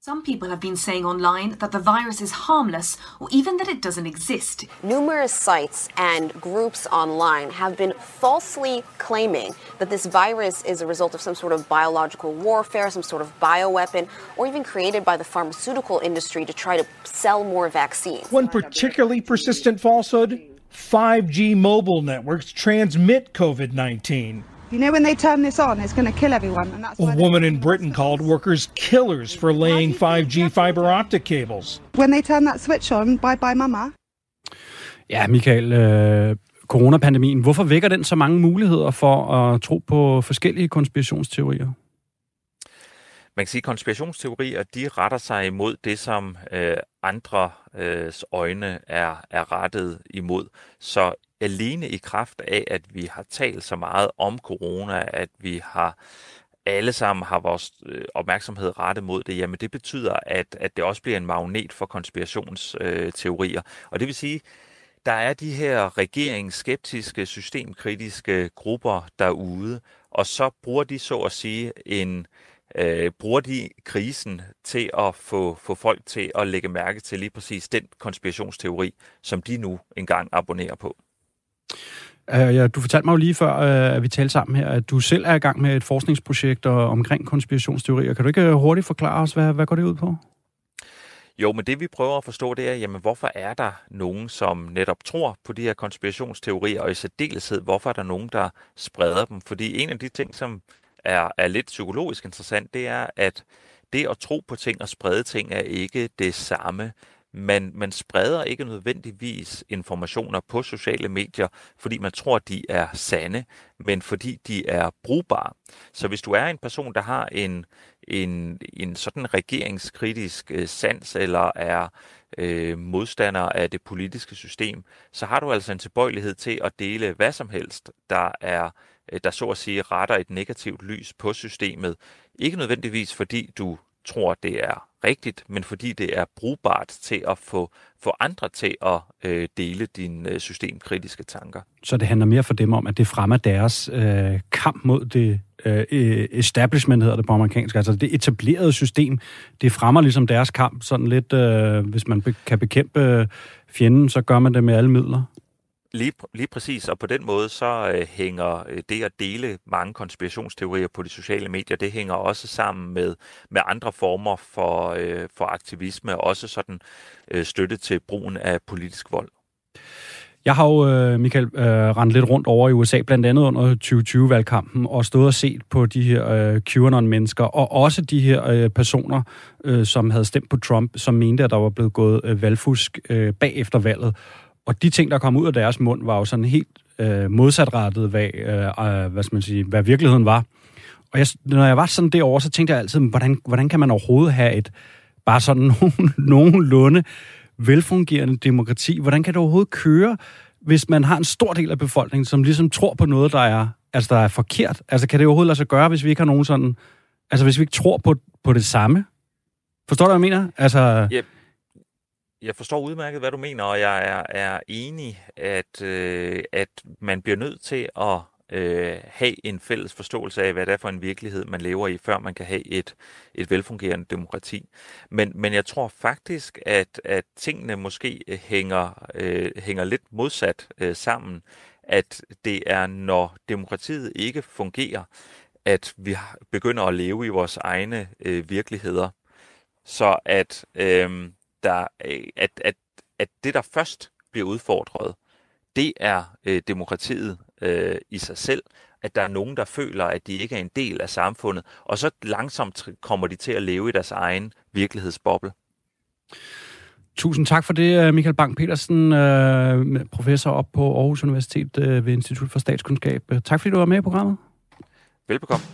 Some people have been saying online that the virus is harmless or even that it doesn't exist. Numerous sites and groups online have been falsely claiming that this virus is a result of some sort of biological warfare, some sort of bioweapon, or even created by the pharmaceutical industry to try to sell more vaccines. One particularly persistent falsehood 5G mobile networks transmit COVID 19. You know, when they turn this on, it's going to kill everyone. And that's A woman in Britain called workers killers for laying 5G fiber optic cables. when they turn that switch on, bye bye, mama. Ja, Michael, øh, coronapandemien, hvorfor vækker den så mange muligheder for at tro på forskellige konspirationsteorier? Man kan sige, at konspirationsteorier, de retter sig imod det, som øh, andres øjne er, er rettet imod. Så alene i kraft af, at vi har talt så meget om corona, at vi har alle sammen har vores øh, opmærksomhed rettet mod det, jamen det betyder, at, at det også bliver en magnet for konspirationsteorier. Og det vil sige, der er de her regeringsskeptiske, systemkritiske grupper derude, og så bruger de så at sige en øh, bruger de krisen til at få, få folk til at lægge mærke til lige præcis den konspirationsteori, som de nu engang abonnerer på. Uh, ja, du fortalte mig jo lige før, uh, at vi talte sammen her, at du selv er i gang med et forskningsprojekt og, omkring konspirationsteorier. Kan du ikke øh, hurtigt forklare os, hvad, hvad går det ud på? Jo, men det vi prøver at forstå, det er, jamen, hvorfor er der nogen, som netop tror på de her konspirationsteorier, og i særdeleshed, hvorfor er der nogen, der spreder dem? Fordi en af de ting, som er, er lidt psykologisk interessant, det er, at det at tro på ting og sprede ting er ikke det samme. Man, man spreder ikke nødvendigvis informationer på sociale medier, fordi man tror, de er sande, men fordi de er brugbare. Så hvis du er en person, der har en, en, en sådan regeringskritisk øh, sans, eller er øh, modstander af det politiske system, så har du altså en tilbøjelighed til at dele hvad som helst, der er øh, der så at sige retter et negativt lys på systemet. Ikke nødvendigvis fordi du tror, det er rigtigt, men fordi det er brugbart til at få, få andre til at øh, dele dine øh, systemkritiske tanker. Så det handler mere for dem om, at det fremmer deres øh, kamp mod det øh, e-, establishment, hedder det på amerikansk, altså det etablerede system. Det fremmer ligesom deres kamp, sådan lidt, øh, hvis man be- kan bekæmpe øh, fjenden, så gør man det med alle midler. Lige, lige præcis, og på den måde så øh, hænger øh, det at dele mange konspirationsteorier på de sociale medier, det hænger også sammen med, med andre former for, øh, for aktivisme, og også sådan øh, støtte til brugen af politisk vold. Jeg har jo, øh, Michael, øh, rendt lidt rundt over i USA, blandt andet under 2020-valgkampen, og stået og set på de her øh, QAnon-mennesker, og også de her øh, personer, øh, som havde stemt på Trump, som mente, at der var blevet gået øh, valgfusk øh, bagefter valget. Og de ting, der kom ud af deres mund, var jo sådan helt øh, modsatrettet, hvad, øh, øh, hvad, skal man sige, hvad virkeligheden var. Og jeg, når jeg var sådan derovre, så tænkte jeg altid, hvordan, hvordan kan man overhovedet have et bare sådan nogen, nogenlunde velfungerende demokrati? Hvordan kan det overhovedet køre, hvis man har en stor del af befolkningen, som ligesom tror på noget, der er, altså, der er forkert? Altså kan det overhovedet lade sig gøre, hvis vi ikke har nogen sådan... Altså hvis vi ikke tror på, på det samme? Forstår du, hvad jeg mener? Altså... Yep jeg forstår udmærket, hvad du mener, og jeg er, er enig, at, øh, at man bliver nødt til at øh, have en fælles forståelse af, hvad det er for en virkelighed, man lever i, før man kan have et, et velfungerende demokrati. Men, men jeg tror faktisk, at, at tingene måske øh, hænger, øh, hænger lidt modsat øh, sammen. At det er, når demokratiet ikke fungerer, at vi begynder at leve i vores egne øh, virkeligheder. Så at... Øh, der, øh, at, at, at det, der først bliver udfordret, det er øh, demokratiet øh, i sig selv, at der er nogen, der føler, at de ikke er en del af samfundet, og så langsomt kommer de til at leve i deres egen virkelighedsboble. Tusind tak for det, Michael Bang-Petersen, øh, professor op på Aarhus Universitet ved Institut for Statskundskab. Tak fordi du var med i programmet. Velbekomme.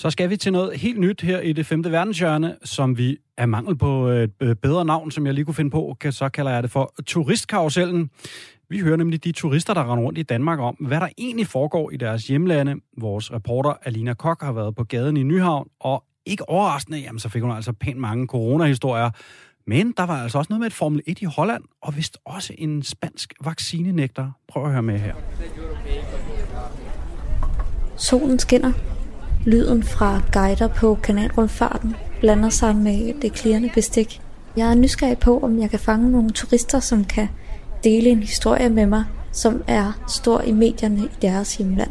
Så skal vi til noget helt nyt her i det femte verdenshjørne, som vi er mangel på øh, et bedre navn, som jeg lige kunne finde på, så kalder jeg det for turistkarusellen. Vi hører nemlig de turister, der render rundt i Danmark om, hvad der egentlig foregår i deres hjemlande. Vores reporter Alina Kok har været på gaden i Nyhavn, og ikke overraskende, jamen, så fik hun altså pænt mange coronahistorier. Men der var altså også noget med et Formel 1 i Holland, og vist også en spansk vaccinenægter. Prøv at høre med her. Solen skinner, Lyden fra guider på kanalrundfarten blander sig med det klirrende bestik. Jeg er nysgerrig på, om jeg kan fange nogle turister, som kan dele en historie med mig, som er stor i medierne i deres hjemland.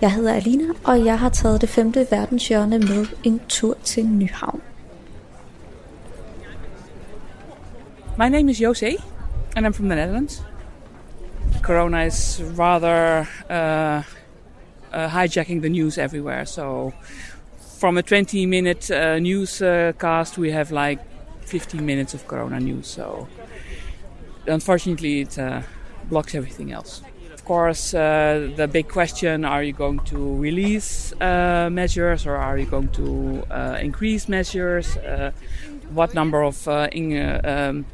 Jeg hedder Alina, og jeg har taget det femte verdenshjørne med en tur til Nyhavn. My name is Jose. and I'm from the Netherlands. Corona is rather uh, uh, hijacking the news everywhere. So, from a 20 minute uh, newscast, we have like 15 minutes of Corona news. So, unfortunately, it uh, blocks everything else. Of course, uh, the big question are you going to release uh, measures or are you going to uh, increase measures? Uh, what number of uh, in, uh, um,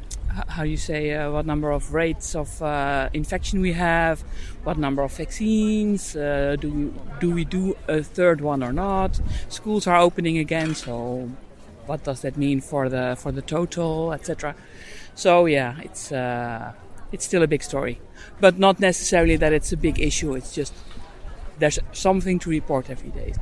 how you say uh, what number of rates of uh, infection we have, what number of vaccines, uh, do we, do we do a third one or not? Schools are opening again, so what does that mean for the for the total, etc. So yeah, it's uh, it's still a big story, but not necessarily that it's a big issue. It's just there's something to report every day.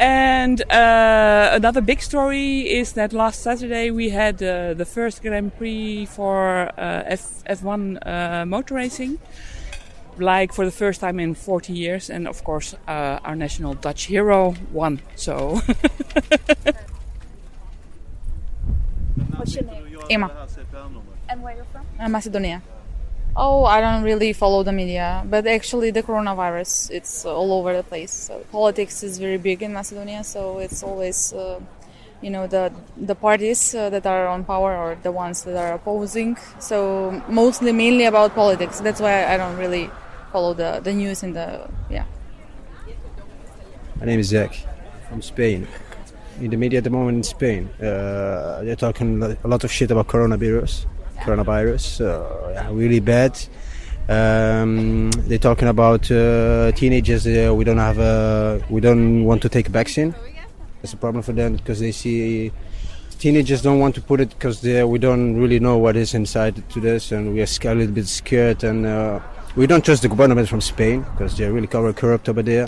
And uh, another big story is that last Saturday we had uh, the first Grand Prix for uh, F F1 uh, motor racing, like for the first time in 40 years, and of course uh, our national Dutch hero won. So. What's your name? Emma. And where are you're from? Uh, Macedonia. Oh, I don't really follow the media, but actually the coronavirus, it's all over the place. So politics is very big in Macedonia, so it's always, uh, you know, the the parties uh, that are on power or the ones that are opposing. So mostly, mainly about politics. That's why I don't really follow the, the news and the, yeah. My name is Zach from Spain. In the media at the moment in Spain, uh, they're talking a lot of shit about coronavirus. Coronavirus, uh, yeah, really bad. Um, they're talking about uh, teenagers. Uh, we don't have a, we don't want to take a vaccine. That's a problem for them because they see teenagers don't want to put it because we don't really know what is inside to this, and we are scared, a little bit scared, and uh, we don't trust the government from Spain because they're really cover corrupt over there.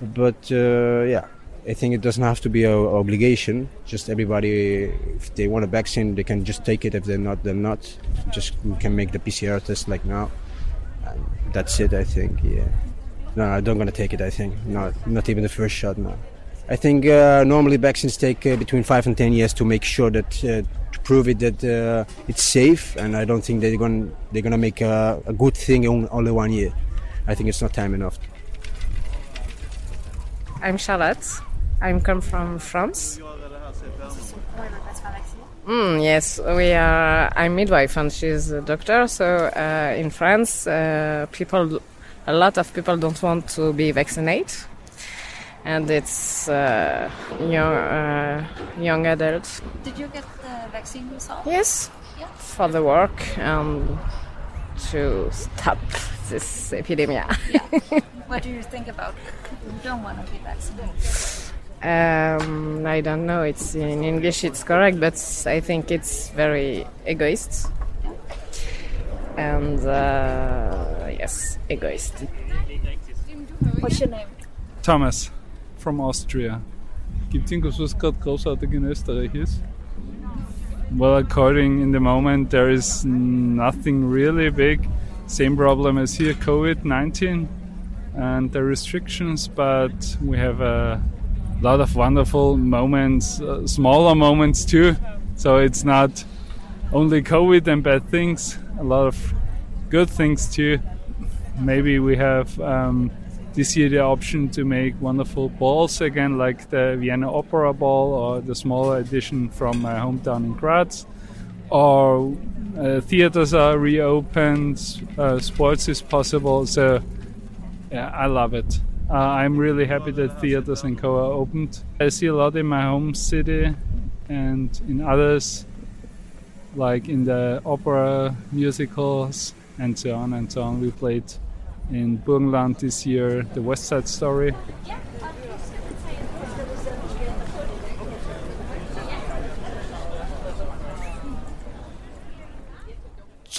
But uh, yeah, I think it doesn't have to be an obligation. Just everybody, if they want a vaccine, they can just take it. If they're not, they're not. Just we can make the PCR test like now. And that's it, I think. Yeah. No, I don't gonna take it. I think not. Not even the first shot. No. I think uh, normally vaccines take uh, between five and ten years to make sure that uh, to prove it that uh, it's safe. And I don't think they're gonna they're gonna make a, a good thing in only one year. I think it's not time enough. I'm Charlotte. I'm come from France. Mm, yes, we are. I'm midwife and she's a doctor. So uh, in France, uh, people, a lot of people don't want to be vaccinated, and it's uh, young, uh, young adults. Did you get the vaccine yourself? Yes, Yeah. for the work and to stop this epidemic. What do you think about people who don't want to be vaccinated? Um, I don't know. It's in English. It's correct, but I think it's very egoist. And uh, yes, egoist. What's your name? Thomas from Austria. Gibt es was gerade großartig in Österreich ist? Well, according in the moment, there is nothing really big. Same problem as here, COVID-19 and the restrictions, but we have a lot of wonderful moments, uh, smaller moments too. So it's not only COVID and bad things, a lot of good things too. Maybe we have um, this year the option to make wonderful balls again, like the Vienna Opera Ball or the smaller edition from my hometown in Graz. Or uh, theaters are reopened, uh, sports is possible. So, yeah, I love it. Uh, I'm really happy that theaters and co are opened. I see a lot in my home city and in others, like in the opera musicals and so on and so on. We played in Burgenland this year the West Side Story.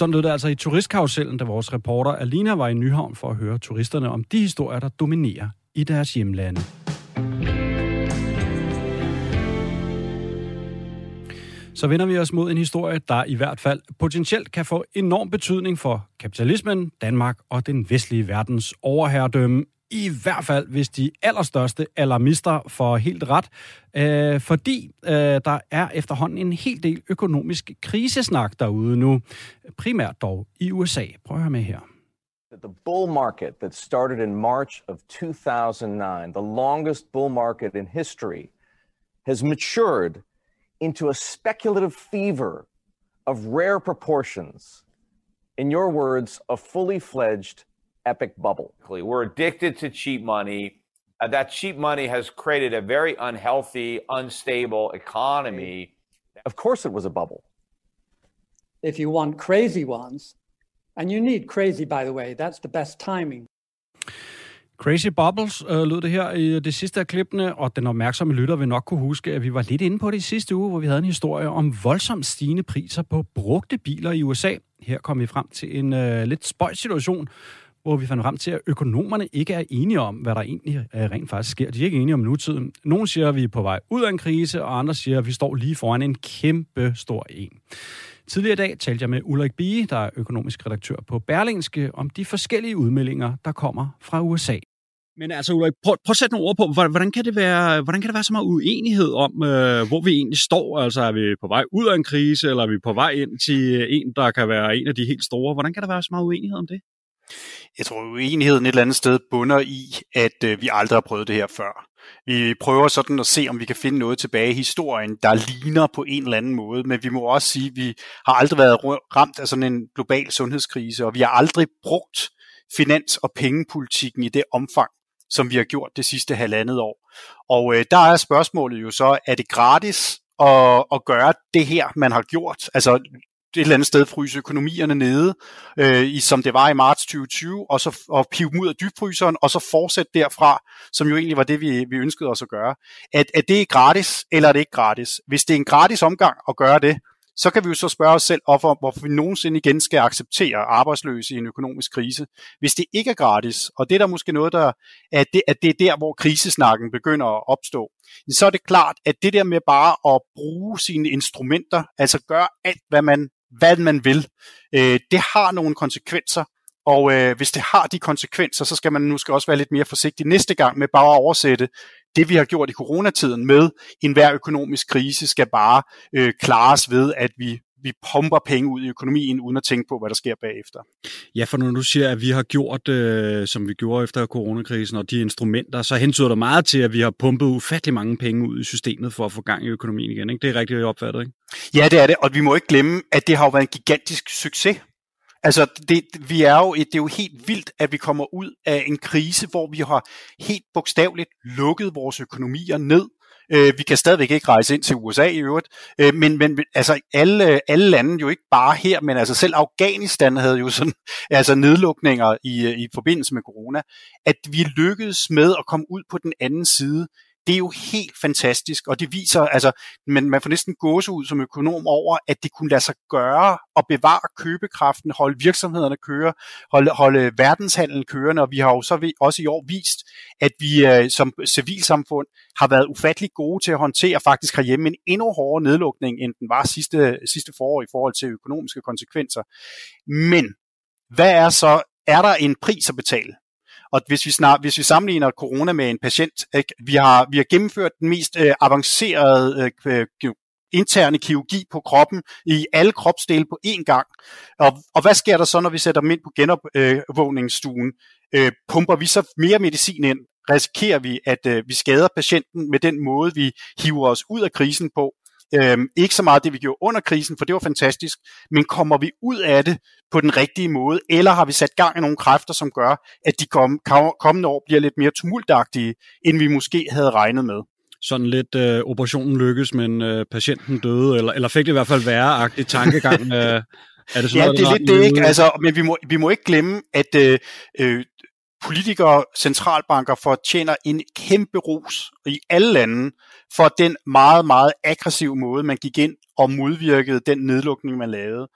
Sådan lød det altså i turistkarusellen, da vores reporter Alina var i Nyhavn for at høre turisterne om de historier, der dominerer i deres hjemlande. Så vender vi os mod en historie, der i hvert fald potentielt kan få enorm betydning for kapitalismen, Danmark og den vestlige verdens overherredømme i hvert fald, hvis de allerstørste alarmister får helt ret. Øh, fordi øh, der er efterhånden en hel del økonomisk krisesnak derude nu. Primært dog i USA. Prøv at høre med her. The bull market that started in March of 2009, the longest bull market in history, has matured into a speculative fever of rare proportions. In your words, a fully fledged epic bubble. We're addicted to cheap money. Uh, that cheap money has created a very unhealthy, unstable economy. Of course, it was a bubble. If you want crazy ones, and you need crazy, by the way, that's the best timing. Crazy Bubbles øh, lød det her i det sidste af klippene, og den opmærksomme lytter vil nok kunne huske, at vi var lidt inde på det i sidste uge, hvor vi havde en historie om voldsomt stigende priser på brugte biler i USA. Her kom vi frem til en øh, lidt spøjt situation, hvor vi fandt frem til, at økonomerne ikke er enige om, hvad der egentlig øh, rent faktisk sker. De er ikke enige om nutiden. Nogle siger, at vi er på vej ud af en krise, og andre siger, at vi står lige foran en kæmpe stor en. Tidligere i dag talte jeg med Ulrik Bie, der er økonomisk redaktør på Berlingske, om de forskellige udmeldinger, der kommer fra USA. Men altså, Ulrik, prøv, prøv at sætte nogle ord på, hvordan kan det være, hvordan kan det være så meget uenighed om, øh, hvor vi egentlig står? Altså, er vi på vej ud af en krise, eller er vi på vej ind til en, der kan være en af de helt store? Hvordan kan der være så meget uenighed om det? Jeg tror, uenigheden et eller andet sted bunder i, at øh, vi aldrig har prøvet det her før. Vi prøver sådan at se, om vi kan finde noget tilbage i historien, der ligner på en eller anden måde, men vi må også sige, at vi har aldrig været ramt af sådan en global sundhedskrise, og vi har aldrig brugt finans- og pengepolitikken i det omfang, som vi har gjort det sidste halvandet år. Og øh, der er spørgsmålet jo så, er det gratis at, at gøre det her, man har gjort? Altså et eller andet sted fryse økonomierne nede, øh, i, som det var i marts 2020, og så og pive dem ud af dybfryseren, og så fortsætte derfra, som jo egentlig var det, vi, vi ønskede os at gøre. At, at det er gratis, eller er det ikke gratis? Hvis det er en gratis omgang at gøre det, så kan vi jo så spørge os selv, hvorfor, hvorfor vi nogensinde igen skal acceptere arbejdsløse i en økonomisk krise, hvis det ikke er gratis. Og det er der måske noget, der at det, at det er der, hvor krisesnakken begynder at opstå. Så er det klart, at det der med bare at bruge sine instrumenter, altså gøre alt, hvad man hvad man vil, øh, det har nogle konsekvenser, og øh, hvis det har de konsekvenser, så skal man nu skal også være lidt mere forsigtig næste gang med bare at oversætte det, vi har gjort i coronatiden med enhver økonomisk krise, skal bare øh, klares ved, at vi vi pumper penge ud i økonomien, uden at tænke på, hvad der sker bagefter. Ja, for når du siger, at vi har gjort, øh, som vi gjorde efter coronakrisen, og de instrumenter, så hentyder der meget til, at vi har pumpet ufattelig mange penge ud i systemet for at få gang i økonomien igen. Ikke? Det er rigtigt opfattet, ikke? Ja, det er det, og vi må ikke glemme, at det har jo været en gigantisk succes. Altså, det, vi er jo, det er jo helt vildt, at vi kommer ud af en krise, hvor vi har helt bogstaveligt lukket vores økonomier ned, Øh, vi kan stadigvæk ikke rejse ind til USA i øvrigt, øh, men, men altså alle, alle lande jo ikke bare her, men altså selv Afghanistan havde jo sådan altså nedlukninger i, øh, i forbindelse med corona, at vi lykkedes med at komme ud på den anden side det er jo helt fantastisk, og det viser, altså, men man får næsten gåse ud som økonom over, at det kunne lade sig gøre at bevare købekraften, holde virksomhederne køre, holde, holde verdenshandlen kørende, og vi har jo så også i år vist, at vi øh, som civilsamfund har været ufattelig gode til at håndtere faktisk herhjemme en endnu hårdere nedlukning, end den var sidste, sidste forår i forhold til økonomiske konsekvenser. Men hvad er så, er der en pris at betale? Og hvis vi, snart, hvis vi sammenligner corona med en patient, ikke, vi, har, vi har gennemført den mest øh, avancerede øh, øh, interne kirurgi på kroppen i alle kropsdele på én gang. Og, og hvad sker der så, når vi sætter dem ind på genopvågningsstuen? Øh, pumper vi så mere medicin ind? Risikerer vi, at øh, vi skader patienten med den måde, vi hiver os ud af krisen på? Øhm, ikke så meget det, vi gjorde under krisen, for det var fantastisk, men kommer vi ud af det på den rigtige måde, eller har vi sat gang i nogle kræfter, som gør, at de kom, kommende år bliver lidt mere tumultagtige, end vi måske havde regnet med? sådan lidt øh, operationen lykkes, men øh, patienten døde, eller, eller fik det i hvert fald værre-agtig tankegang. øh, er det sådan ja, noget, det er lidt det, ikke? Altså, men vi må, vi må ikke glemme, at øh, øh, politikere, centralbanker fortjener en kæmpe ros i alle lande for den meget, meget aggressive måde, man gik ind og modvirkede den nedlukning, man lavede.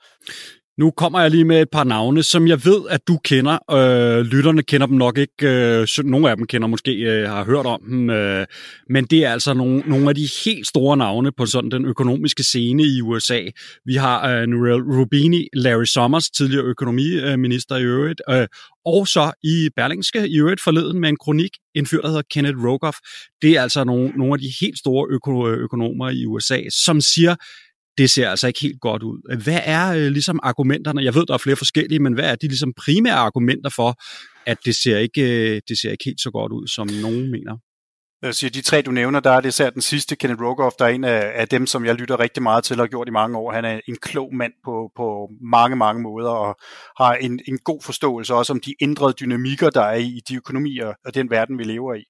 Nu kommer jeg lige med et par navne, som jeg ved, at du kender. Øh, lytterne kender dem nok ikke. Øh, nogle af dem kender måske, øh, har hørt om dem. Øh, men det er altså nogle, nogle af de helt store navne på sådan den økonomiske scene i USA. Vi har øh, Noel Rubini, Larry Summers, tidligere økonomiminister i øvrigt, øh, og så i Berlingske i øvrigt forleden med en kronik, en fyr, der hedder Kenneth Rogoff. Det er altså nogle, nogle af de helt store øko- økonomer i USA, som siger, det ser altså ikke helt godt ud. Hvad er øh, ligesom argumenterne? Jeg ved, der er flere forskellige, men hvad er de ligesom primære argumenter for, at det ser ikke, øh, det ser ikke helt så godt ud, som nogen mener? Jeg siger, de tre, du nævner, der er det især den sidste, Kenneth Rogoff, der er en af, af dem, som jeg lytter rigtig meget til og har gjort i mange år. Han er en klog mand på, på mange, mange måder og har en, en god forståelse også om de ændrede dynamikker, der er i de økonomier og den verden, vi lever i.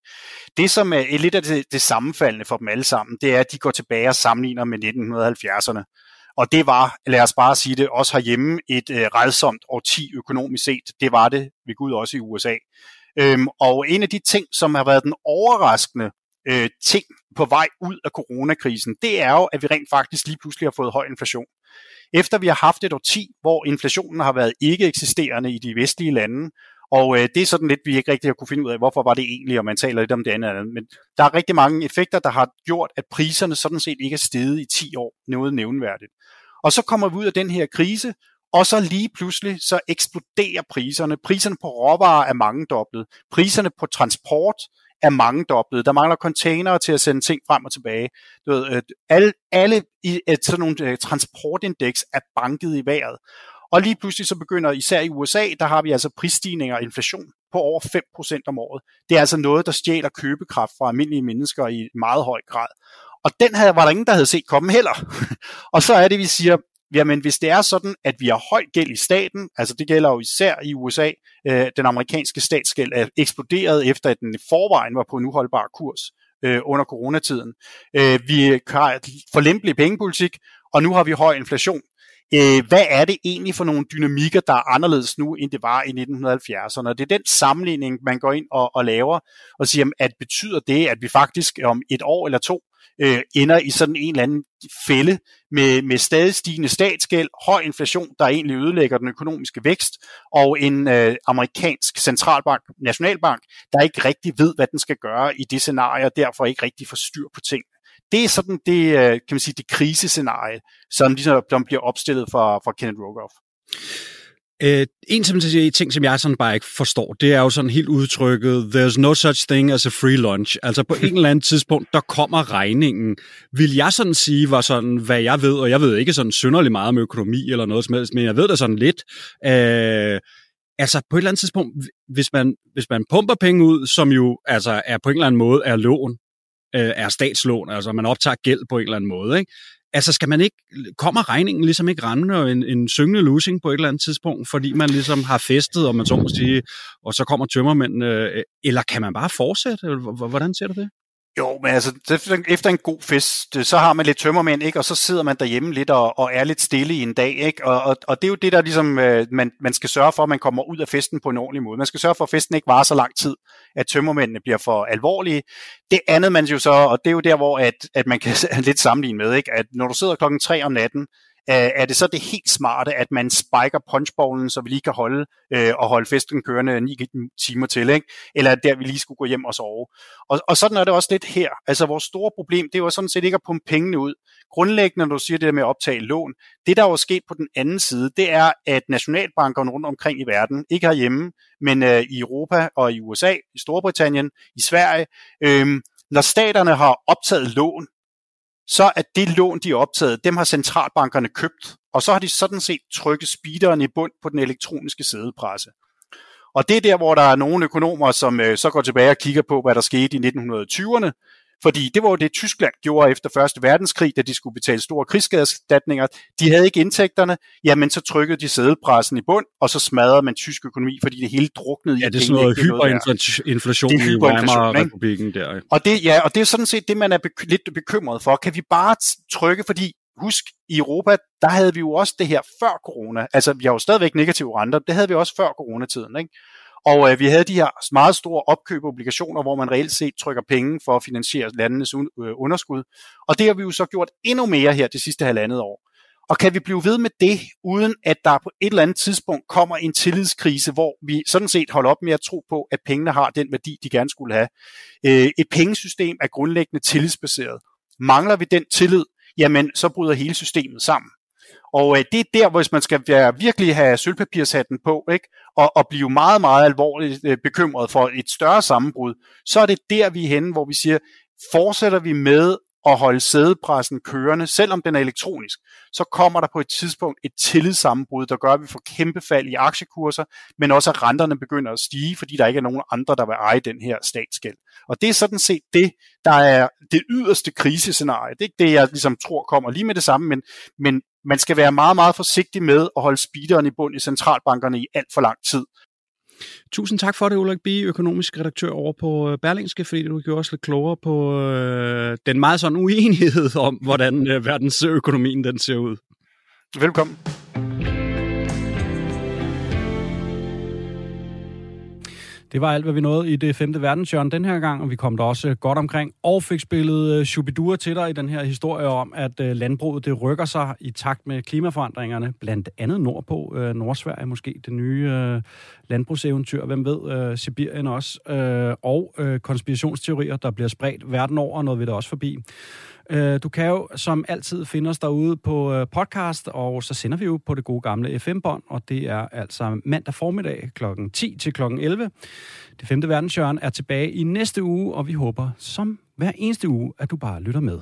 Det, som er lidt af det, det sammenfaldende for dem alle sammen, det er, at de går tilbage og sammenligner med 1970'erne. Og det var, lad os bare sige det, også herhjemme et øh, redsomt årti økonomisk set. Det var det ved Gud også i USA. Øhm, og en af de ting, som har været den overraskende øh, ting på vej ud af coronakrisen, det er jo, at vi rent faktisk lige pludselig har fået høj inflation. Efter vi har haft et årti, hvor inflationen har været ikke eksisterende i de vestlige lande, og øh, det er sådan lidt, vi ikke rigtig har kunne finde ud af, hvorfor var det egentlig, og man taler lidt om det andet. Men der er rigtig mange effekter, der har gjort, at priserne sådan set ikke er steget i 10 år, noget nævnværdigt. Og så kommer vi ud af den her krise, og så lige pludselig, så eksploderer priserne. Priserne på råvarer er mange dobblet. Priserne på transport er mange dobblet. Der mangler containere til at sende ting frem og tilbage. Du ved, øh, alle, alle i et, sådan nogle øh, transportindeks er banket i vejret. Og lige pludselig så begynder, især i USA, der har vi altså prisstigninger og inflation på over 5% om året. Det er altså noget, der stjæler købekraft fra almindelige mennesker i meget høj grad. Og den havde, var der ingen, der havde set komme heller. og så er det, vi siger, Jamen, hvis det er sådan, at vi har høj gæld i staten, altså det gælder jo især i USA, øh, den amerikanske statsgæld er eksploderet efter, at den i forvejen var på en uholdbar kurs øh, under coronatiden. Øh, vi har for lempelig pengepolitik, og nu har vi høj inflation. Øh, hvad er det egentlig for nogle dynamikker, der er anderledes nu, end det var i 1970'erne? Og det er den sammenligning, man går ind og, og laver, og siger, at betyder det, at vi faktisk om et år eller to øh, ender i sådan en eller anden fælde med, med stadig stigende statsgæld, høj inflation, der egentlig ødelægger den økonomiske vækst, og en øh, amerikansk centralbank, nationalbank, der ikke rigtig ved, hvad den skal gøre i det scenarie, og derfor ikke rigtig får styr på ting. Det er sådan det, øh, kan man sige, det krisescenarie, som ligesom bliver opstillet for, for Kenneth Rogoff. Øh, en som, ting, som jeg sådan bare ikke forstår, det er jo sådan helt udtrykket, there's no such thing as a free lunch. Altså på en eller anden tidspunkt, der kommer regningen. Vil jeg sådan sige, var sådan, hvad jeg ved, og jeg ved ikke sådan synderligt meget om økonomi eller noget som helst, men jeg ved da sådan lidt. Øh, altså på et eller andet tidspunkt, hvis man, hvis man pumper penge ud, som jo altså er på en eller anden måde er lån, øh, er statslån, altså man optager gæld på en eller anden måde, ikke? Altså skal man ikke, kommer regningen ligesom ikke rende og en, en syngende losing på et eller andet tidspunkt, fordi man ligesom har festet, og man så må sige, og så kommer tømmermændene, øh, eller kan man bare fortsætte? Hvordan ser du det? Jo, men altså, efter en god fest, så har man lidt tømmermænd, ikke? og så sidder man derhjemme lidt og, og er lidt stille i en dag. Ikke? Og, og, og det er jo det, der ligesom, øh, man, man skal sørge for, at man kommer ud af festen på en ordentlig måde. Man skal sørge for, at festen ikke varer så lang tid, at tømmermændene bliver for alvorlige. Det andet man jo så, og det er jo der, hvor at, at man kan lidt sammenligne med, ikke? at når du sidder klokken 3 om natten, Øh, er det så det helt smarte, at man spiker punchbowlen, så vi lige kan holde øh, og holde festen kørende 9 timer til, ikke? eller at der, vi lige skulle gå hjem og sove. Og, og sådan er det også lidt her. Altså vores store problem, det var sådan set ikke at pumpe pengene ud. Grundlæggende, når du siger det der med at optage lån, det der er sket på den anden side, det er, at nationalbankerne rundt omkring i verden, ikke herhjemme, men øh, i Europa og i USA, i Storbritannien, i Sverige, øh, når staterne har optaget lån, så er det lån, de har optaget, dem har centralbankerne købt, og så har de sådan set trykket speederen i bund på den elektroniske sædepresse. Og det er der, hvor der er nogle økonomer, som øh, så går tilbage og kigger på, hvad der skete i 1920'erne, fordi det var jo det, Tyskland gjorde efter Første Verdenskrig, da de skulle betale store krigsskadeserstatninger. De havde ikke indtægterne, jamen så trykkede de sædelpressen i bund, og så smadrede man tysk økonomi, fordi det hele druknede ja, i det er sådan noget hyperinflation i Weimar-republiken der. Og det, ja, og det er sådan set det, man er bek- lidt bekymret for. Kan vi bare trykke, fordi husk, i Europa, der havde vi jo også det her før corona. Altså, vi har jo stadigvæk negative renter. Det havde vi også før coronatiden, ikke? Og øh, vi havde de her meget store opkøb obligationer, hvor man reelt set trykker penge for at finansiere landenes un- øh, underskud. Og det har vi jo så gjort endnu mere her det sidste halvandet år. Og kan vi blive ved med det, uden at der på et eller andet tidspunkt kommer en tillidskrise, hvor vi sådan set holder op med at tro på, at pengene har den værdi, de gerne skulle have. Øh, et pengesystem er grundlæggende tillidsbaseret. Mangler vi den tillid, jamen så bryder hele systemet sammen. Og øh, det er der, hvis man skal være, virkelig have sølvpapirshatten på, ikke? Og, og blive meget, meget alvorligt øh, bekymret for et større sammenbrud, så er det der, vi er henne, hvor vi siger, fortsætter vi med at holde sædepressen kørende, selvom den er elektronisk, så kommer der på et tidspunkt et tillidssammenbrud, der gør, at vi får kæmpe fald i aktiekurser, men også at renterne begynder at stige, fordi der ikke er nogen andre, der vil eje den her statsgæld. Og det er sådan set det, der er det yderste krisescenarie. Det er ikke det, jeg ligesom tror kommer lige med det samme, men, men man skal være meget, meget forsigtig med at holde speederen i bund i centralbankerne i alt for lang tid. Tusind tak for det, Ulrik Bie, økonomisk redaktør over på øh, Berlingske, fordi du gjorde os lidt klogere på øh, den meget sådan uenighed om, hvordan øh, verdensøkonomien den ser ud. Velkommen. Det var alt, hvad vi nåede i det femte verdenshjørne den her gang, og vi kom der også godt omkring og fik spillet uh, Shubidua til dig i den her historie om, at uh, landbruget det rykker sig i takt med klimaforandringerne, blandt andet nordpå, uh, Nordsverige måske, det nye uh, landbrugseventyr, hvem ved, Sibirien også, uh, og uh, konspirationsteorier, der bliver spredt verden over, noget vi da også forbi. Øh, du kan jo som altid finde os derude på øh, podcast, og så sender vi jo på det gode gamle FM-bånd, og det er altså mandag formiddag kl. 10 til kl. 11. Det femte verdenshjørne er tilbage i næste uge, og vi håber som hver eneste uge, at du bare lytter med.